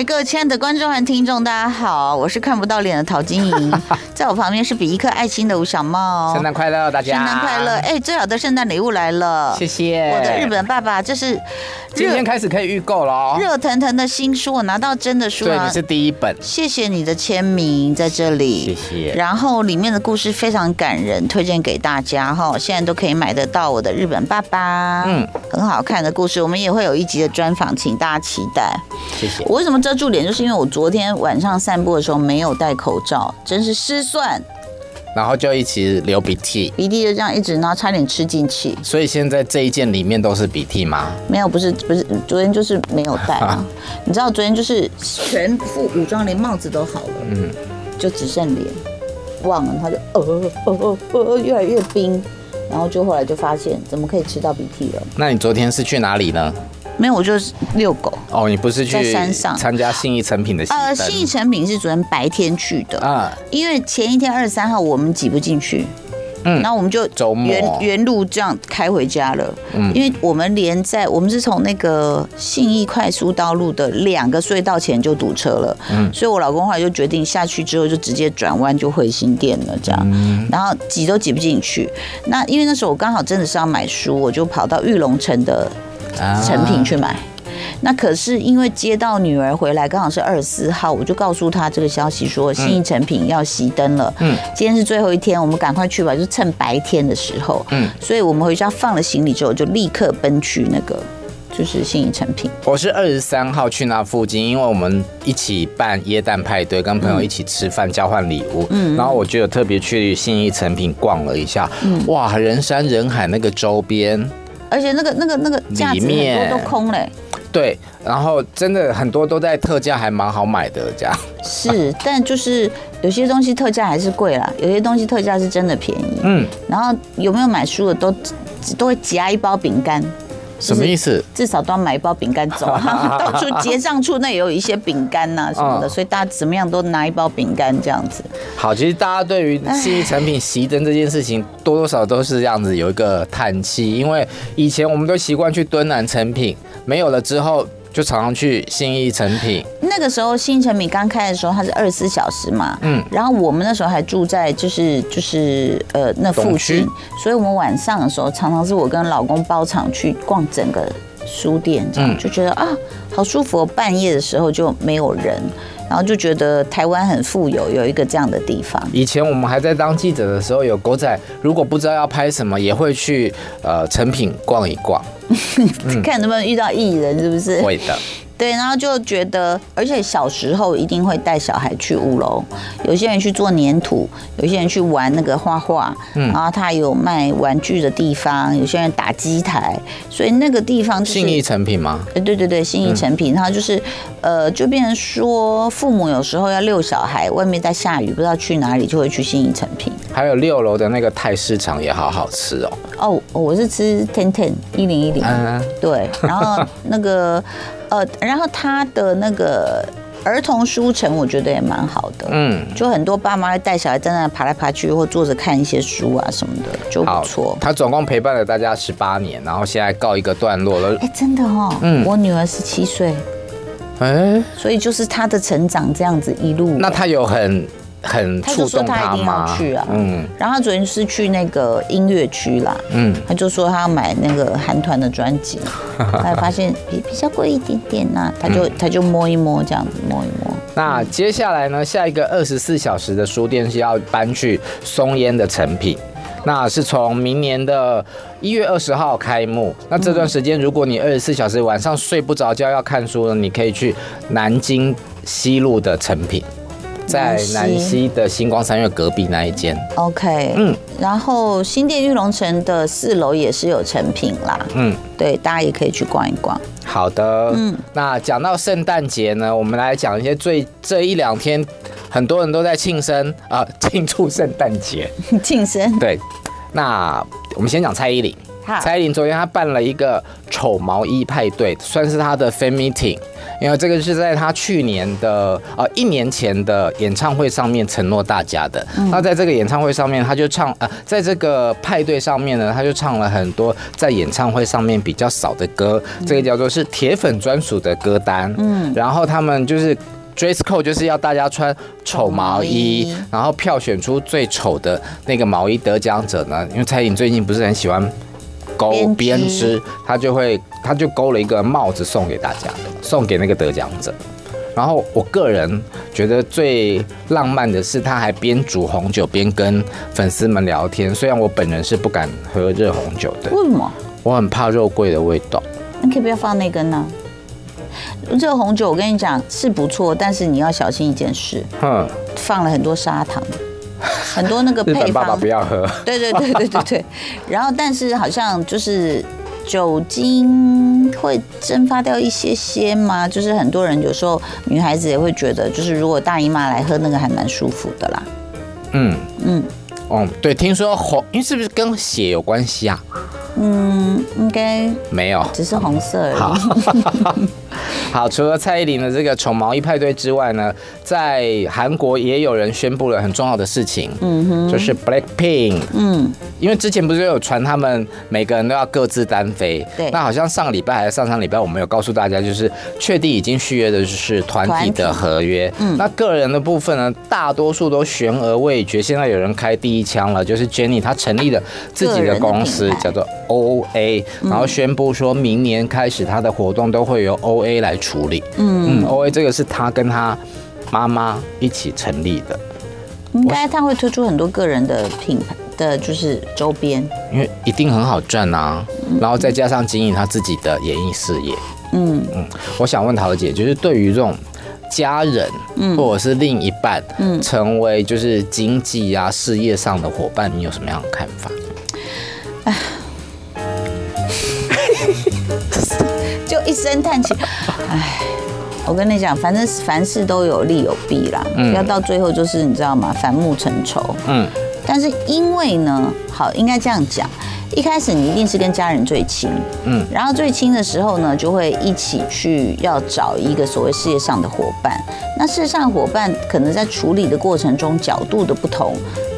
嗨，各位亲爱的观众和听众，大家好，我是看不到脸的陶晶莹，在我旁边是比一颗爱心的吴小茂。圣诞快乐，大家！圣诞快乐！哎、欸，最好的圣诞礼物来了，谢谢。我的日本爸爸，这是今天开始可以预购了哦，热腾腾的新书，我拿到真的书啊，对，你是第一本，谢谢你的签名在这里，谢谢。然后里面的故事非常感人，推荐给大家哈，现在都可以买得到我的日本爸爸，嗯，很好看的故事，我们也会有一集的专访，请大家期待。谢谢。我为什么遮住脸？就是因为我昨天晚上散步的时候没有戴口罩，真是失算。然后就一起流鼻涕，鼻涕就这样一直，然后差点吃进去。所以现在这一件里面都是鼻涕吗？没有，不是，不是，昨天就是没有戴啊。你知道昨天就是全副武装，连帽子都好了，嗯，就只剩脸，忘了，他就呃呃呃越来越冰，然后就后来就发现怎么可以吃到鼻涕了？那你昨天是去哪里呢？没有，我就是遛狗。哦，你不是去在山上参加信义成品的？呃，信义成品是昨天白天去的啊，因为前一天二十三号我们挤不进去，嗯，然后我们就原原路这样开回家了。嗯，因为我们连在我们是从那个信义快速道路的两个隧道前就堵车了，嗯，所以我老公后来就决定下去之后就直接转弯就回新店了，这样，嗯然后挤都挤不进去。那因为那时候我刚好真的是要买书，我就跑到玉龙城的。诚品去买，那可是因为接到女儿回来，刚好是二十四号，我就告诉她这个消息，说信义成品要熄灯了。嗯，今天是最后一天，我们赶快去吧，就趁白天的时候。嗯，所以我们回家放了行李之后，就立刻奔去那个就是信义成品。我是二十三号去那附近，因为我们一起办椰蛋派对，跟朋友一起吃饭交换礼物。嗯，然后我就有特别去信义成品逛了一下。嗯，哇，人山人海，那个周边。而且那个那个那个架子很多都空嘞，对，然后真的很多都在特价，还蛮好买的这样。是，但就是有些东西特价还是贵啦，有些东西特价是真的便宜。嗯，然后有没有买书的都都会夹一包饼干。什么意思？至少都要买一包饼干走，到处结账处那也有一些饼干呐什么的，所以大家怎么样都拿一包饼干这样子。好，其实大家对于信义诚品熄灯这件事情，多多少少都是这样子有一个叹气，因为以前我们都习惯去蹲南成品，没有了之后。就常常去新义成品。那个时候信义诚品刚开的时候，它是二十四小时嘛。嗯。然后我们那时候还住在就是就是呃那附近，所以我们晚上的时候常常是我跟老公包场去逛整个书店，这样就觉得啊好舒服。哦半夜的时候就没有人，然后就觉得台湾很富有，有一个这样的地方。以前我们还在当记者的时候，有狗仔如果不知道要拍什么，也会去呃成品逛一逛。看能不能遇到艺人，是不是？会的。对，然后就觉得，而且小时候一定会带小孩去五楼，有些人去做粘土，有些人去玩那个画画，嗯，然后他有卖玩具的地方，有些人打机台，所以那个地方就是信义成品吗？对对对，信义成品，然后就是呃，就变成说父母有时候要遛小孩，外面在下雨，不知道去哪里，就会去信义成品。还有六楼的那个泰市场也好好吃哦。哦，我是吃 ten ten 一零一零，嗯，对，然后那个。呃，然后他的那个儿童书城，我觉得也蛮好的。嗯，就很多爸妈带小孩在那爬来爬去，或坐着看一些书啊什么的，就不错。他总共陪伴了大家十八年，然后现在告一个段落了。哎，真的哦。嗯，我女儿十七岁。哎，所以就是他的成长这样子一路。那他有很。很触动他一定要去啊，嗯，然后他昨天是去那个音乐区啦，嗯，他就说他要买那个韩团的专辑，他发现比比较贵一点点呐、啊，他就他就摸一摸这样子摸一摸。那接下来呢，下一个二十四小时的书店是要搬去松烟的成品，那是从明年的一月二十号开幕。那这段时间，如果你二十四小时晚上睡不着觉要看书呢，你可以去南京西路的成品。在南溪的星光三月隔壁那一间，OK，嗯，然后新店玉龙城的四楼也是有成品啦，嗯，对，大家也可以去逛一逛。好的，嗯，那讲到圣诞节呢，我们来讲一些最这一两天很多人都在庆生啊，庆祝圣诞节，庆生。对，那我们先讲蔡依林。蔡依林昨天她办了一个丑毛衣派对，算是她的 fan meeting，因为这个是在她去年的呃一年前的演唱会上面承诺大家的。嗯、那在这个演唱会上面，她就唱呃，在这个派对上面呢，她就唱了很多在演唱会上面比较少的歌，嗯、这个叫做是铁粉专属的歌单。嗯，然后他们就是。Dress code 就是要大家穿丑毛衣，然后票选出最丑的那个毛衣得奖者呢。因为蔡依林最近不是很喜欢勾编织，他就会他就勾了一个帽子送给大家，送给那个得奖者。然后我个人觉得最浪漫的是，他还边煮红酒边跟粉丝们聊天。虽然我本人是不敢喝热红酒的，为什么？我很怕肉桂的味道。你可以不要放那根呢？这个红酒我跟你讲是不错，但是你要小心一件事，嗯，放了很多砂糖，很多那个配方，爸爸不要喝。对对对对对对。然后，但是好像就是酒精会蒸发掉一些些嘛，就是很多人有时候女孩子也会觉得，就是如果大姨妈来喝那个还蛮舒服的啦。嗯嗯，哦对，听说红，因为是不是跟血有关系啊？嗯，应该没有，只是红色而已。好，除了蔡依林的这个丑毛衣派对之外呢，在韩国也有人宣布了很重要的事情，嗯哼，就是 Blackpink，嗯，因为之前不是有传他们每个人都要各自单飞，对，那好像上个礼拜还是上上礼拜，我们有告诉大家，就是确定已经续约的就是团体的合约，嗯，那个人的部分呢，大多数都悬而未决，现在有人开第一枪了，就是 Jennie 她成立了自己的公司，叫做 OA，然后宣布说明年开始她的活动都会由 OA 来处理，嗯。嗯，OA 这个是他跟他妈妈一起成立的，应该他会推出很多个人的品牌的就是周边，因为一定很好赚啊，然后再加上经营他自己的演艺事业，嗯。嗯，我想问桃姐，就是对于这种家人嗯。或者是另一半，嗯，成为就是经济啊事业上的伙伴，你有什么样的看法？哎。就一声叹气，唉，我跟你讲，反正凡事都有利有弊啦，嗯，要到最后就是你知道吗？反目成仇，嗯，但是因为呢，好，应该这样讲。一开始你一定是跟家人最亲，嗯，然后最亲的时候呢，就会一起去要找一个所谓事业上的伙伴。那事业上伙伴可能在处理的过程中角度的不同，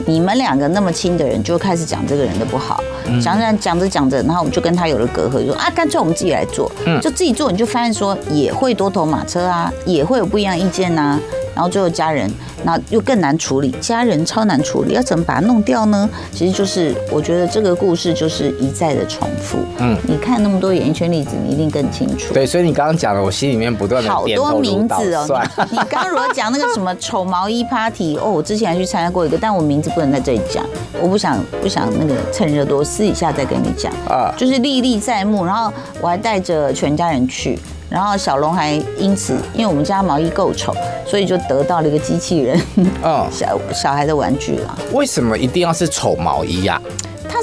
你们两个那么亲的人就开始讲这个人的不好，讲讲讲着讲着，然后我们就跟他有了隔阂，就说啊，干脆我们自己来做，嗯，就自己做，你就发现说也会多头马车啊，也会有不一样意见呐、啊。然后最后家人，那又更难处理，家人超难处理，要怎么把它弄掉呢？其实就是我觉得这个故事就是一再的重复。嗯，你看那么多演艺圈例子，你一定更清楚。对，所以你刚刚讲的，我心里面不断的好多名字哦。你你刚刚如果讲那个什么丑毛衣 party，哦，我之前还去参加过一个，但我名字不能在这里讲，我不想不想那个趁热多，私底下再跟你讲啊。就是历历在目，然后我还带着全家人去。然后小龙还因此，因为我们家毛衣够丑，所以就得到了一个机器人，嗯，小小孩的玩具了。为什么一定要是丑毛衣呀？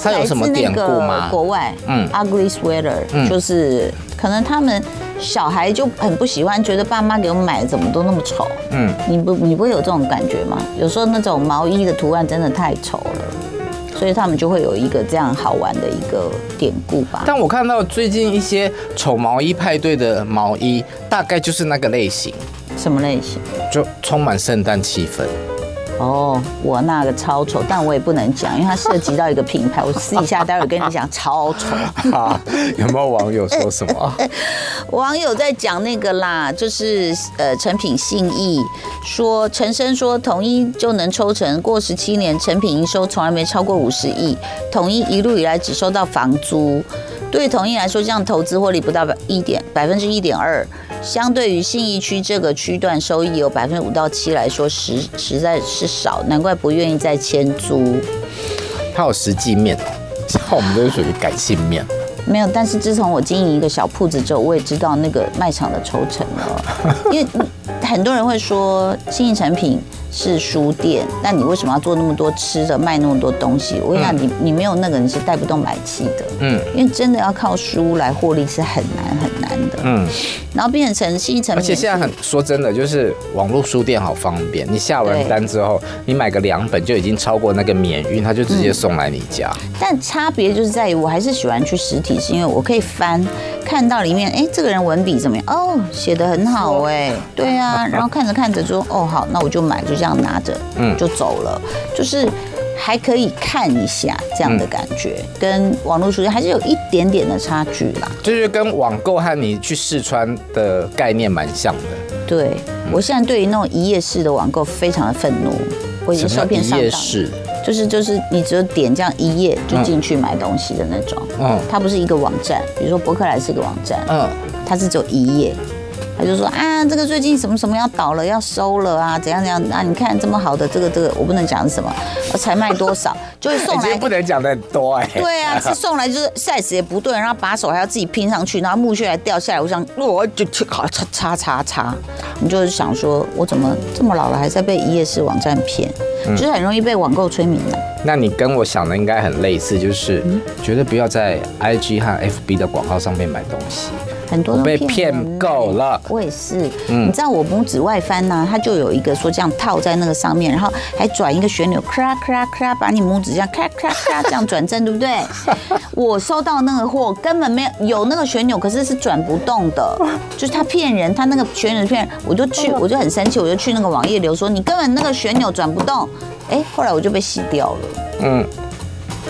它有什么典故吗？国外，嗯，ugly sweater，就是可能他们小孩就很不喜欢，觉得爸妈给我们买的怎么都那么丑。嗯，你不你不会有这种感觉吗？有时候那种毛衣的图案真的太丑了。所以他们就会有一个这样好玩的一个典故吧。但我看到最近一些丑毛衣派对的毛衣，大概就是那个类型。什么类型？就充满圣诞气氛。哦，我那个超丑，但我也不能讲，因为它涉及到一个品牌。我私底下待会跟你讲，超丑。啊，有没有网友说什么？网友在讲那个啦，就是呃，成品信义说，陈生说统一就能抽成，过十七年成品营收从来没超过五十亿，统一一路以来只收到房租。对统一来说，这样投资获利不到百一点百分之一点二，相对于信义区这个区段收益有百分之五到七来说，实实在是少，难怪不愿意再签租。它有实际面，像我们都是属于感性面。没有，但是自从我经营一个小铺子之后，我也知道那个卖场的抽成了，因为很多人会说信义诚品是书店，那你为什么要做那么多吃的，卖那么多东西？我跟你讲，你你没有那个，你是带不动买气的。嗯，因为真的要靠书来获利是很难的。嗯，然后变成新成，而且现在很说真的，就是网络书店好方便，你下完单之后，你买个两本就已经超过那个免运，他就直接送来你家。但差别就是在于，我还是喜欢去实体，是因为我可以翻看到里面，哎，这个人文笔怎么样？哦，写的很好哎，对啊，然后看着看着说，哦好，那我就买，就这样拿着，嗯，就走了，就是。还可以看一下这样的感觉，嗯、跟网络书店还是有一点点的差距啦。就是跟网购和你去试穿的概念蛮像的。对，嗯、我现在对于那种一页式的网购非常的愤怒，我已经受骗上当。一页式就是就是你只有点这样一页就进去买东西的那种。嗯。它不是一个网站，比如说博客来是一个网站。嗯。它是只有一页。他就说啊，这个最近什么什么要倒了，要收了啊，怎样怎样啊？你看这么好的这个这个，我不能讲是什么，我才卖多少，就会送来。不能讲的多哎。对啊，是送来就是 size 也不对，然后把手还要自己拼上去，然后木屑还掉下来，我想我就去好擦擦擦擦。你就是想说，我怎么这么老了还在被一夜式网站骗？就是很容易被网购催眠的。那你跟我想的应该很类似，就是绝对不要在 IG 和 FB 的广告上面买东西。很多都被骗够了，我也是。嗯，你知道我拇指外翻呢，它就有一个说这样套在那个上面，然后还转一个旋钮，咔咔咔，把你拇指这样咔咔咔这样转正，对不对？我收到那个货根本没有有那个旋钮，可是是转不动的，就是他骗人，他那个旋钮骗人，我就去，我就很生气，我就去那个网页留说你根本那个旋钮转不动，哎，后来我就被洗掉了。嗯。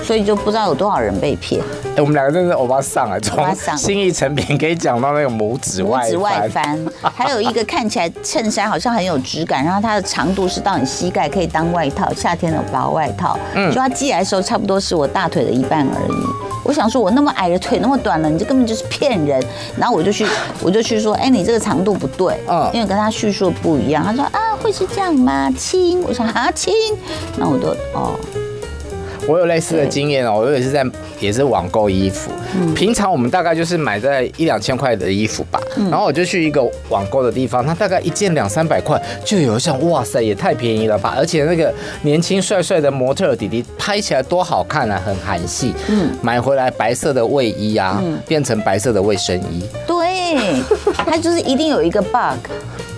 所以就不知道有多少人被骗。哎，我们两个真的是欧巴桑啊，从新意成品可以讲到那个拇指外指外翻，还有一个看起来衬衫好像很有质感，然后它的长度是到你膝盖，可以当外套，夏天的薄外套。嗯，就它寄来的时候差不多是我大腿的一半而已。我想说，我那么矮的腿那么短了，你这根本就是骗人。然后我就去，我就去说，哎，你这个长度不对，嗯，因为跟他叙述不一样。他说啊，会是这样吗？亲，我说啊亲，那我就哦。我有类似的经验哦，我也是在也是网购衣服。平常我们大概就是买在一两千块的衣服吧，然后我就去一个网购的地方，它大概一件两三百块，就有一项哇塞，也太便宜了吧！而且那个年轻帅帅的模特弟弟拍起来多好看啊，很韩系。嗯，买回来白色的卫衣啊，变成白色的卫生衣。对，它就是一定有一个 bug。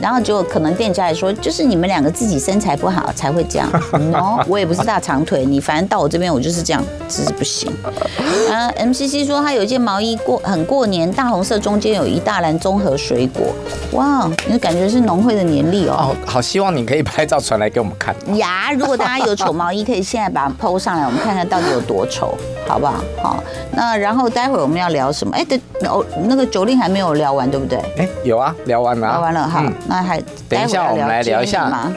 然后就可能店家也说，就是你们两个自己身材不好才会这样。No，我也不是大长腿，你反正到我这边我就是这样，只是不行。啊，MCC 说他有一件毛衣过很过年，大红色中间有一大篮综合水果。哇，你感觉是农会的年历哦。哦，好希望你可以拍照传来给我们看。呀，如果大家有丑毛衣，可以现在把它 PO 上来，我们看看到底有多丑，好不好？好，那然后待会儿我们要聊什么？哎，对，哦，那个酒令还没有聊完，对不对？哎，有啊，聊完了。聊完了哈。嗯那还等一下，我们来聊一下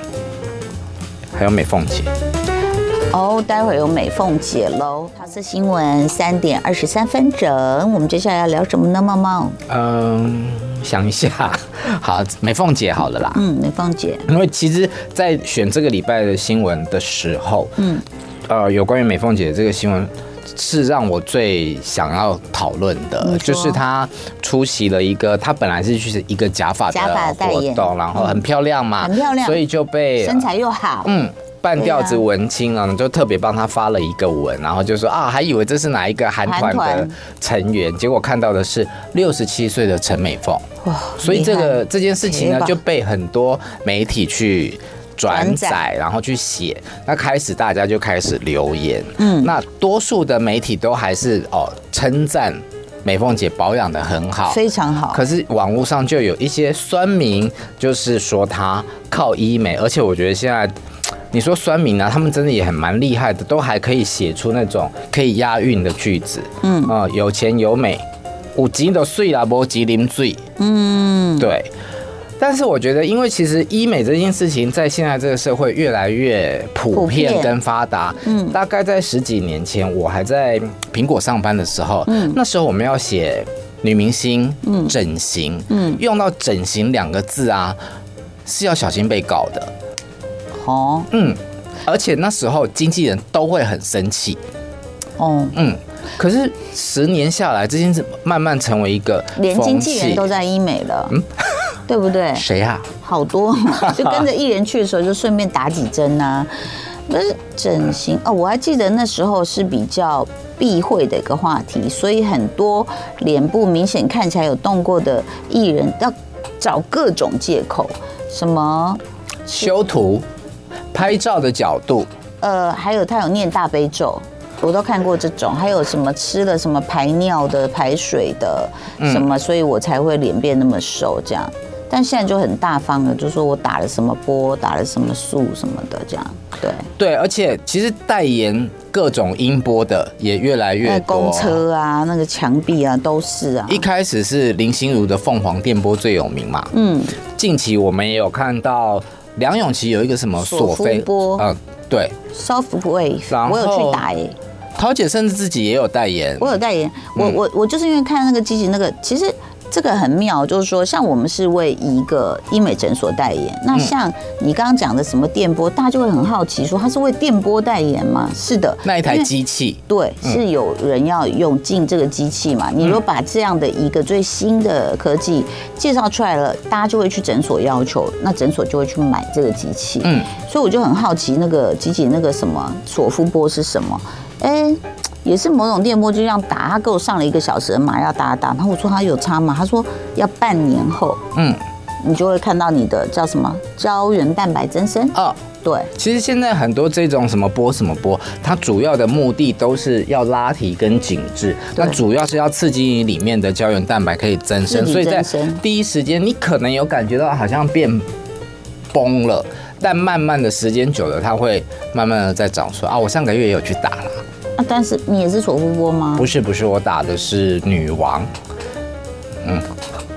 还有美凤姐哦，待会有美凤姐喽。桃色新闻三点二十三分整，我们接下来要聊什么呢？猫猫，嗯，想一下，好，美凤姐好了啦。嗯，美凤姐，因为其实，在选这个礼拜的新闻的时候，嗯，呃，有关于美凤姐这个新闻。是让我最想要讨论的，就是他出席了一个，他本来是去一个假发的活动，然后很漂亮嘛，很漂亮，所以就被身材又好，嗯，半吊子文青啊，就特别帮他发了一个文，然后就说啊，还以为这是哪一个韩团的成员，结果看到的是六十七岁的陈美凤，哇，所以这个这件事情呢，就被很多媒体去。转载，然后去写，那开始大家就开始留言，嗯，那多数的媒体都还是哦称赞美凤姐保养的很好，非常好。可是网络上就有一些酸民，就是说她靠医美，而且我觉得现在你说酸民啊，他们真的也很蛮厉害的，都还可以写出那种可以押韵的句子，嗯。啊，有钱有美，五级的碎啦，波吉林醉，嗯，对。但是我觉得，因为其实医美这件事情在现在这个社会越来越普遍跟发达。嗯，大概在十几年前，我还在苹果上班的时候，嗯，那时候我们要写女明星嗯整形，嗯，用到整形两个字啊，是要小心被告的。哦，嗯，而且那时候经纪人都会很生气。哦，嗯，可是十年下来，这件事慢慢成为一个，连经纪人都在医美了。嗯。对不对？谁啊？好多，就跟着艺人去的时候，就顺便打几针呐。不是整形哦，我还记得那时候是比较避讳的一个话题，所以很多脸部明显看起来有动过的艺人要找各种借口，什么修图、拍照的角度，呃，还有他有念大悲咒，我都看过这种，还有什么吃了什么排尿的、排水的什么，所以我才会脸变那么瘦这样。但现在就很大方了，就说我打了什么波，打了什么素什么的，这样对。对，而且其实代言各种音波的也越来越多，公车啊，那个墙壁啊都是啊。一开始是林心如的凤凰电波最有名嘛，嗯，近期我们也有看到梁咏琪有一个什么索菲波，嗯，对，Soft Wave，我有去打耶，桃姐甚至自己也有代言，我有代言，我我我就是因为看那个机器那个，其实。这个很妙，就是说，像我们是为一个医美诊所代言，那像你刚刚讲的什么电波，大家就会很好奇，说他是为电波代言吗？是的，那一台机器，对，是有人要用进这个机器嘛？你如果把这样的一个最新的科技介绍出来了，大家就会去诊所要求，那诊所就会去买这个机器。嗯，所以我就很好奇，那个机器那个什么索夫波是什么？哎。也是某种电波，就这样打，他给我上了一个小时的麻药打打，然后我说他有差吗？他说要半年后，嗯，你就会看到你的叫什么？胶原蛋白增生？哦。对，其实现在很多这种什么波什么波，它主要的目的都是要拉提跟紧致，那主要是要刺激你里面的胶原蛋白可以增生，所以在第一时间你可能有感觉到好像变崩了，但慢慢的时间久了，它会慢慢的在长出。来啊。我上个月也有去打了。啊！但是你也是索夫波吗？不是，不是，我打的是女王。嗯，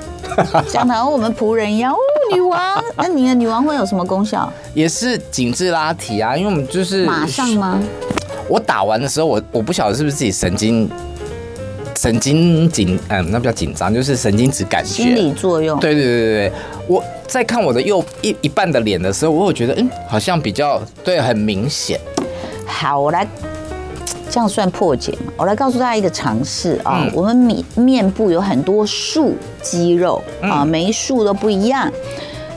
讲的我们仆人一样哦，女王。那你的女王会有什么功效？也是紧致拉提啊，因为我们就是马上吗？我打完的时候，我我不晓得是不是自己神经神经紧，嗯，那比较紧张，就是神经质感觉，心理作用。对对对对对，我在看我的右一一半的脸的时候，我有觉得，嗯，好像比较对，很明显。好，我来。这样算破解吗？我来告诉大家一个常识啊，嗯、我们面面部有很多束肌肉啊，每一束都不一样，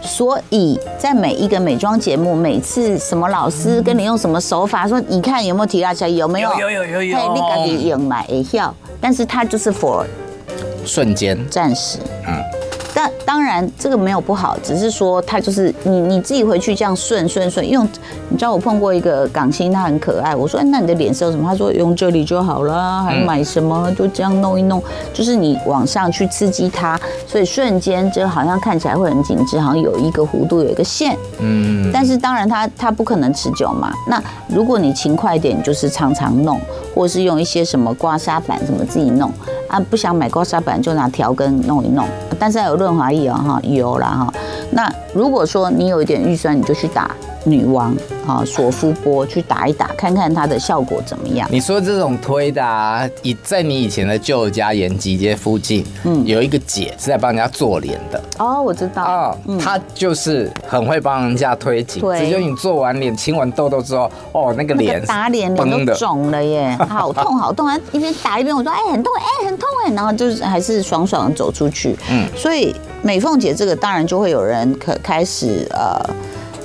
所以在每一个美妆节目，每次什么老师跟你用什么手法说，你看有没有提拉起来，有没有？有有有有。嘿，你赶紧用买一下，但是它就是 for 瞬间、暂时，嗯。但当然，这个没有不好，只是说它就是你你自己回去这样顺顺顺用。你知道我碰过一个港星，他很可爱。我说，那你的脸色有什么？他说用这里就好了，还买什么？就这样弄一弄，就是你往上去刺激它，所以瞬间就好像看起来会很紧致，好像有一个弧度，有一个线。嗯。但是当然，它它不可能持久嘛。那如果你勤快一点，就是常常弄，或是用一些什么刮痧板什么自己弄。啊，不想买刮痧板就拿调羹弄一弄，但是还有润滑液哦，哈，有啦哈。那如果说你有一点预算，你就去打。女王啊，索夫波去打一打，看看它的效果怎么样？你说这种推的啊，以在你以前的旧家延吉街附近，嗯，有一个姐是在帮人家做脸的。哦，我知道。哦，她就是很会帮人家推紧，只有你做完脸、清完痘痘之后，哦，那个脸打脸脸都肿了耶，好痛好痛啊！一边打一边我说，哎，很痛哎，很痛哎，然后就是还是爽爽的走出去。嗯，所以美凤姐这个当然就会有人可开始呃。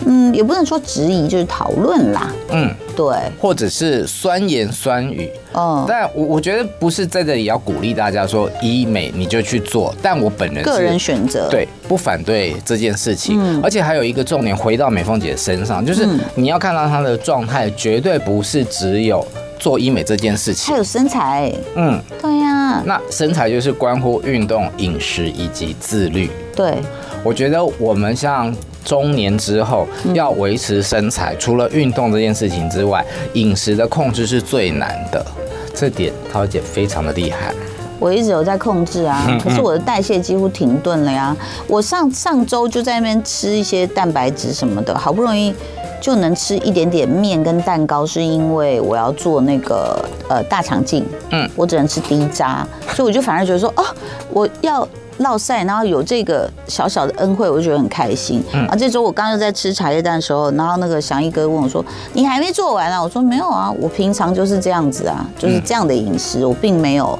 嗯，也不能说质疑，就是讨论啦。嗯，对，或者是酸言酸语。嗯，但我我觉得不是在这里要鼓励大家说医美你就去做，但我本人个人选择，对，不反对这件事情。嗯，而且还有一个重点，回到美凤姐身上，就是你要看到她的状态，绝对不是只有做医美这件事情，还有身材。嗯，对呀。那身材就是关乎运动、饮食以及自律。对，我觉得我们像。中年之后要维持身材，除了运动这件事情之外，饮食的控制是最难的。这点涛姐非常的厉害。我一直有在控制啊，可是我的代谢几乎停顿了呀。我上上周就在那边吃一些蛋白质什么的，好不容易就能吃一点点面跟蛋糕，是因为我要做那个呃大肠镜，嗯，我只能吃低渣，所以我就反而觉得说，哦，我要。落赛，然后有这个小小的恩惠，我就觉得很开心。嗯、啊，这周我刚刚在吃茶叶蛋的时候，然后那个祥一哥问我说：“你还没做完啊？”我说：“没有啊，我平常就是这样子啊，就是这样的饮食，我并没有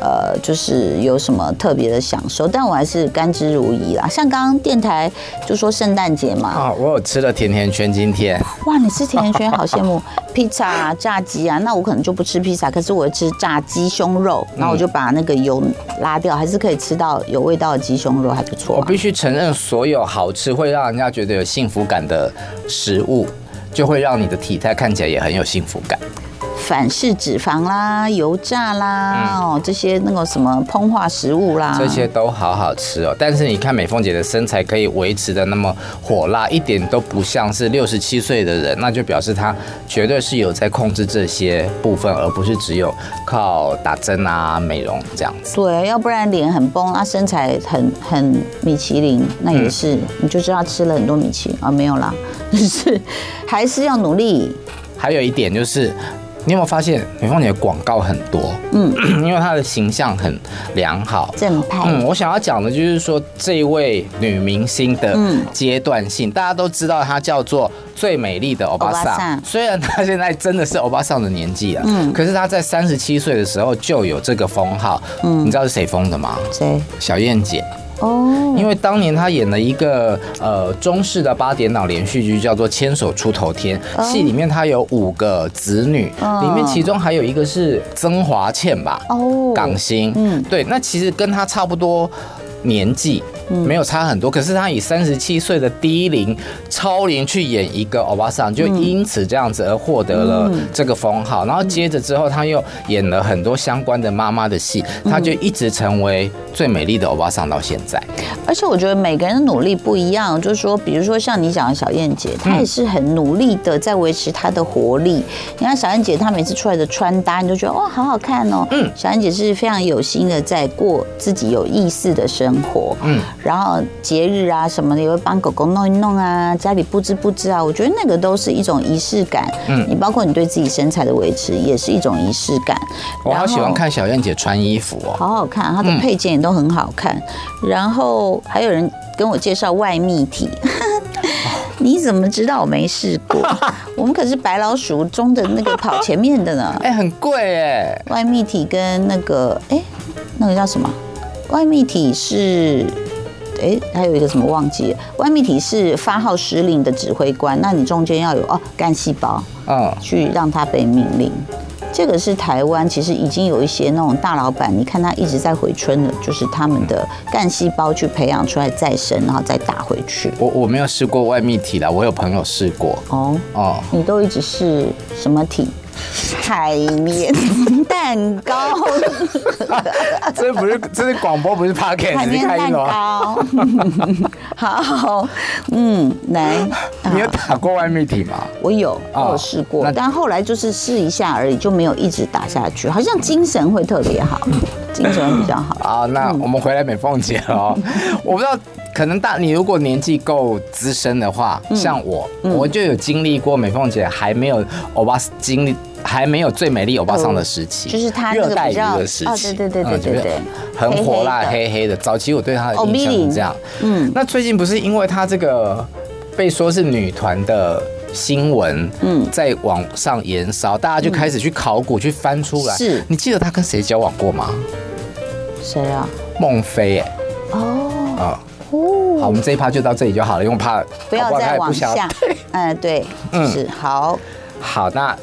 呃，就是有什么特别的享受，但我还是甘之如饴啦。像刚刚电台就说圣诞节嘛，啊，我有吃了甜甜圈今天。哇，你吃甜甜圈好羡慕，披萨啊、炸鸡啊，那我可能就不吃披萨，可是我会吃炸鸡胸肉，然后我就把那个油拉掉，还是可以吃到有味道的鸡胸肉，还不错、啊。我必须承认，所有好吃会让人家觉得有幸福感的食物，就会让你的体态看起来也很有幸福感。反式脂肪啦、油炸啦，嗯、哦，这些那个什么膨化食物啦，这些都好好吃哦。但是你看美凤姐的身材可以维持的那么火辣，一点都不像是六十七岁的人，那就表示她绝对是有在控制这些部分，而不是只有靠打针啊、美容这样子。对，要不然脸很崩啊，身材很很米其林，那也是、嗯、你就知道吃了很多米其林啊，没有啦，就是还是要努力。还有一点就是。你有没有发现美凤姐的广告很多？嗯，因为她的形象很良好，正派。嗯，我想要讲的就是说，这一位女明星的阶段性，大家都知道她叫做最美丽的欧巴桑。虽然她现在真的是欧巴桑的年纪了，嗯，可是她在三十七岁的时候就有这个封号。嗯，你知道是谁封的吗？谁？小燕姐。哦，因为当年他演了一个呃中式的八点档连续剧，叫做《牵手出头天》，戏里面他有五个子女，里面其中还有一个是曾华倩吧，哦，港星，嗯，对，那其实跟他差不多年纪。没有差很多，可是他以三十七岁的低龄超龄去演一个欧巴桑，就因此这样子而获得了这个封号。然后接着之后，他又演了很多相关的妈妈的戏，他就一直成为最美丽的欧巴桑到现在。而且我觉得每个人的努力不一样，就是说，比如说像你讲的小燕姐，她也是很努力的在维持她的活力。你看小燕姐，她每次出来的穿搭，你就觉得哇，好好看哦。嗯，小燕姐是非常有心的在过自己有意思的生活。嗯。然后节日啊什么的，也会帮狗狗弄一弄啊，家里布置布置啊。我觉得那个都是一种仪式感。嗯，你包括你对自己身材的维持，也是一种仪式感。我好喜欢看小燕姐穿衣服哦，好好看，她的配件也都很好看。然后还有人跟我介绍外泌体，你怎么知道我没试过？我们可是白老鼠中的那个跑前面的呢。哎，很贵哎，外泌体跟那个哎，那个叫什么？外泌体是。哎，还有一个什么忘记了？外泌体是发号施令的指挥官，那你中间要有哦干细胞，嗯，去让它被命令。这个是台湾其实已经有一些那种大老板，你看他一直在回春的，就是他们的干细胞去培养出来再生，然后再打回去。我我没有试过外泌体啦，我有朋友试过。哦哦，你都一直试什么体？海绵 蛋糕，这不是这是广播，不是 podcast。海绵蛋糕，好，嗯，来，你有打过外泌体吗？我有，我有试过，但后来就是试一下而已，就没有一直打下去。好像精神会特别好，精神会比较好。啊，那我们回来美凤姐哦，我不知道，可能大你如果年纪够资深的话，像我，我就有经历过美凤姐还没有欧巴经历。还没有最美丽欧巴桑的时期，就是他热带鱼的时期，对对对对对对，很火辣黑黑的。早期我对他的印象是这样，嗯，那最近不是因为他这个被说是女团的新闻，嗯，在网上延烧，大家就开始去考古去翻出来。是。你记得他跟谁交往过吗？谁啊？孟非，哎，哦，啊，哦，好，我们这一趴就到这里就好了，因为怕不要再往下。嗯，对，是好，好，那。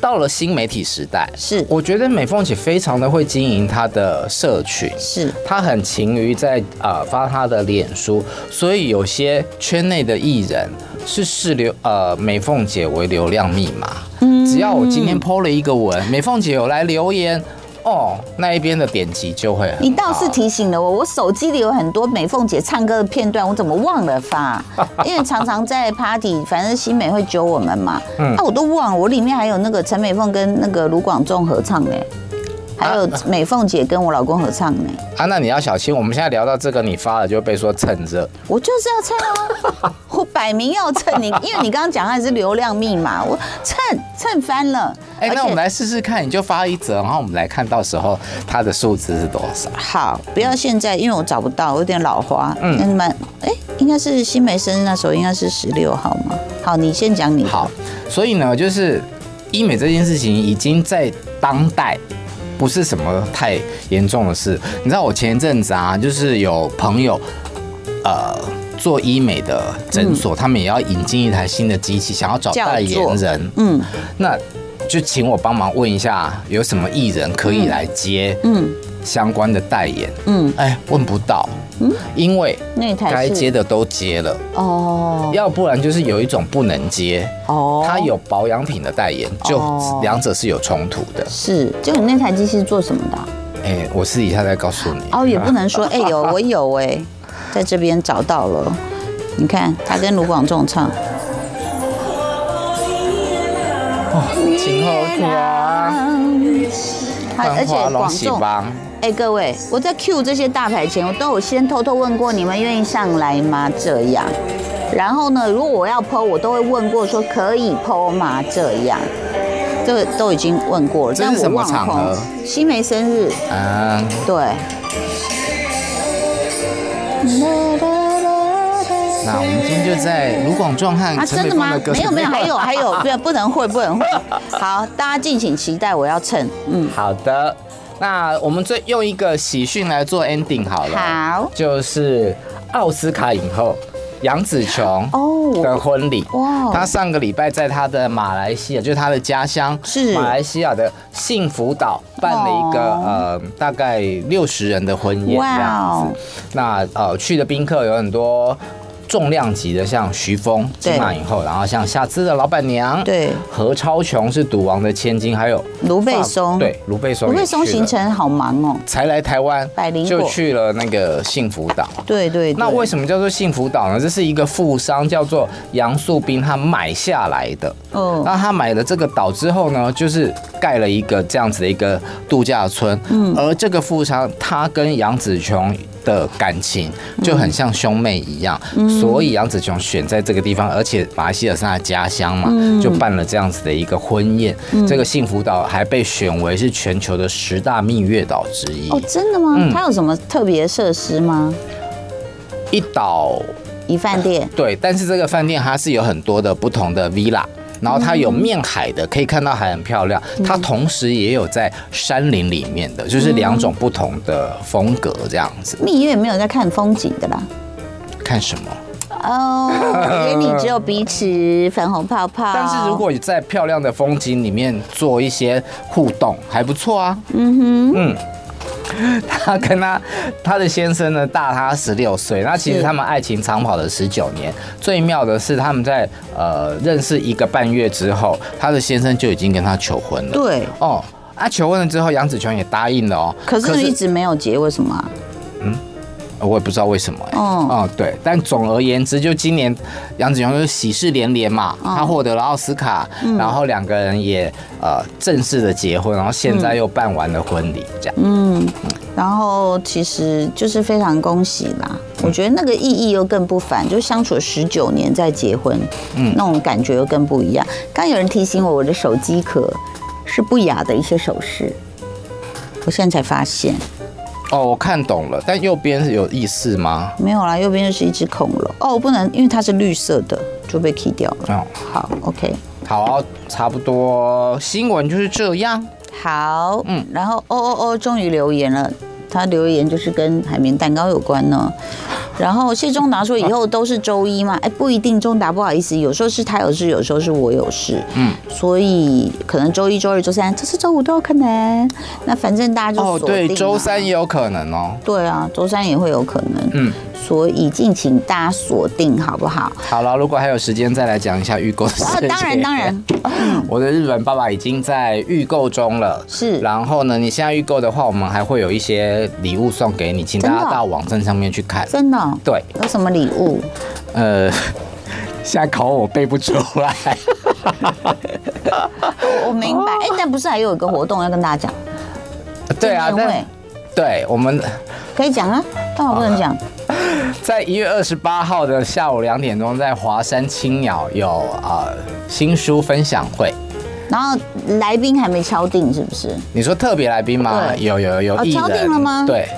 到了新媒体时代，是我觉得美凤姐非常的会经营她的社群，是她很勤于在呃发她的脸书，所以有些圈内的艺人是视流呃美凤姐为流量密码，嗯，只要我今天 po 了一个文，美凤姐有来留言。哦，那一边的点击就会。你倒是提醒了我，我手机里有很多美凤姐唱歌的片段，我怎么忘了发？因为常常在 party，反正新美会揪我们嘛。嗯，啊我都忘了，我里面还有那个陈美凤跟那个卢广仲合唱的。还有美凤姐跟我老公合唱呢。啊，那你要小心，我们现在聊到这个，你发了就被说蹭热。我就是要蹭啊，我摆明要蹭你，因为你刚刚讲的是流量密码，我蹭蹭翻了。哎，那我们来试试看，你就发一则，然后我们来看到时候它的数字是多少。好，不要现在，因为我找不到，我有点老花。嗯，你们，哎，应该是新美生日那时候，应该是十六号吗？好，你先讲你。好，所以呢，就是医美这件事情已经在当代。不是什么太严重的事。你知道我前一阵子啊，就是有朋友，呃，做医美的诊所，嗯、他们也要引进一台新的机器，想要找代言人。嗯，那就请我帮忙问一下，有什么艺人可以来接？嗯。相关的代言，嗯，哎，问不到，嗯，因为那台该接的都接了，哦，要不然就是有一种不能接，哦，它有保养品的代言，就两者是有冲突的。是，就你那台机器是做什么的？哎，我私底下再告诉你。哦，也不能说，哎呦，我有哎，在这边找到了，你看他跟卢广仲唱，哦，情何以堪，而且广仲。哎，各位，我在 Q 这些大牌前，我都有先偷偷问过你们愿意上来吗？这样，然后呢，如果我要 PO，我都会问过说可以 PO 吗？这样，这个都已经问过了。这是什么场合？新梅生日。嗯，对。那我们今天就在卢广仲和啊，真的吗？没有没 有，还有还有，不不能会不能会。好，大家敬请期待，我要蹭。嗯，好的。那我们最用一个喜讯来做 ending 好了，好，就是奥斯卡影后杨紫琼的婚礼。哇，她上个礼拜在她的马来西亚，就是她的家乡是马来西亚的幸福岛办了一个呃大概六十人的婚宴这样子。那呃去的宾客有很多。重量级的，像徐峰金马影后，然后像夏姿的老板娘，对，何超琼是赌王的千金，还有卢贝松，对，卢贝松，卢贝松行程好忙哦，才来台湾，就去了那个幸福岛，对对。那为什么叫做幸福岛呢？这是一个富商叫做杨素斌他买下来的，嗯，那他买了这个岛之后呢，就是盖了一个这样子的一个度假村，嗯，而这个富商他跟杨紫琼。的感情就很像兄妹一样，嗯、所以杨紫琼选在这个地方，而且马来西亚是他的家乡嘛，嗯、就办了这样子的一个婚宴。嗯、这个幸福岛还被选为是全球的十大蜜月岛之一。哦，真的吗？嗯、它有什么特别设施吗？一岛一饭店。对，但是这个饭店它是有很多的不同的 villa。然后它有面海的，可以看到海很漂亮。它同时也有在山林里面的，就是两种不同的风格这样子。蜜月没有在看风景的啦，看什么？哦，眼里只有彼此，粉红泡泡。但是如果你在漂亮的风景里面做一些互动，还不错啊。嗯哼，嗯。他跟她她的先生呢，大她十六岁，那其实他们爱情长跑了十九年。最妙的是他们在呃认识一个半月之后，她的先生就已经跟她求婚了。对哦，啊求婚了之后，杨子琼也答应了哦。可是一直没有结，为什么？嗯。我也不知道为什么哎、欸，哦、嗯，对，但总而言之，就今年杨紫琼就喜事连连嘛，她获、哦、得了奥斯卡，嗯、然后两个人也呃正式的结婚，然后现在又办完了婚礼，这样，嗯，然后其实就是非常恭喜啦，嗯、我觉得那个意义又更不凡，就相处了十九年再结婚，嗯，那种感觉又更不一样。刚有人提醒我，我的手机壳是不雅的一些首饰，我现在才发现。哦，我看懂了，但右边是有意思吗？没有啦，右边就是一只恐龙。哦，不能，因为它是绿色的，就被 key 掉了。哦，好，OK，好，差不多新闻就是这样。好，嗯，然后哦哦哦，终于留言了，他留言就是跟海绵蛋糕有关呢。然后谢忠达说以后都是周一嘛？哎，不一定，忠达不好意思，有时候是他有事，有时候是我有事，嗯，所以可能周一、周二、周三，这是周五都有可能。那反正大家就哦，对，周三也有可能哦。对啊，周三也会有可能，嗯。所以敬请大家锁定，好不好？好了，如果还有时间，再来讲一下预购的事 情。当然当然，我的日本爸爸已经在预购中了。是，然后呢，你现在预购的话，我们还会有一些礼物送给你，请大家到网站上面去看。真的？对。有什么礼物？呃，现在考我背不出来。我明白。哎，但不是还有一个活动要跟大家讲？对啊，对。对，我们可以讲啊，但我不能讲？在一月二十八号的下午两点钟，在华山青鸟有呃新书分享会，然后来宾还没敲定，是不是？你说特别来宾吗？有有有有，敲定了吗？对，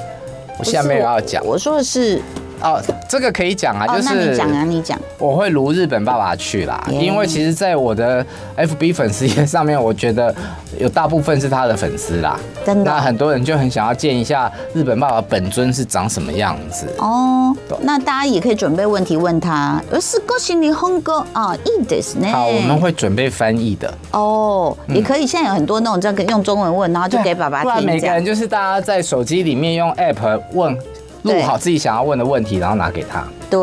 我下面有要讲。我说的是哦，这个可以讲啊，就是你讲啊，你讲。我会如日本爸爸去啦，因为其实，在我的 FB 粉丝页上面，我觉得有大部分是他的粉丝啦。真的。那很多人就很想要见一下日本爸爸本尊是长什么样子。哦。那大家也可以准备问题问他。而是恭喜你红哥啊，意思呢？好，我们会准备翻译的。哦，也可以。现在有很多那种这样用中文问，然后就给爸爸听。不然每个人就是大家在手机里面用 App 问。录好自己想要问的问题，然后拿给他。对，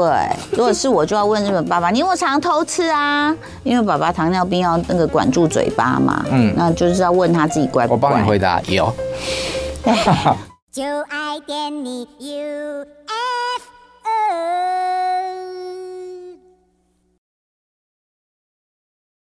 如果是我，就要问日本爸爸：“你有没有常偷吃啊？”因为爸爸糖尿病要那个管住嘴巴嘛。嗯，那就是要问他自己乖不乖。我帮你回答，有。就爱点你 U。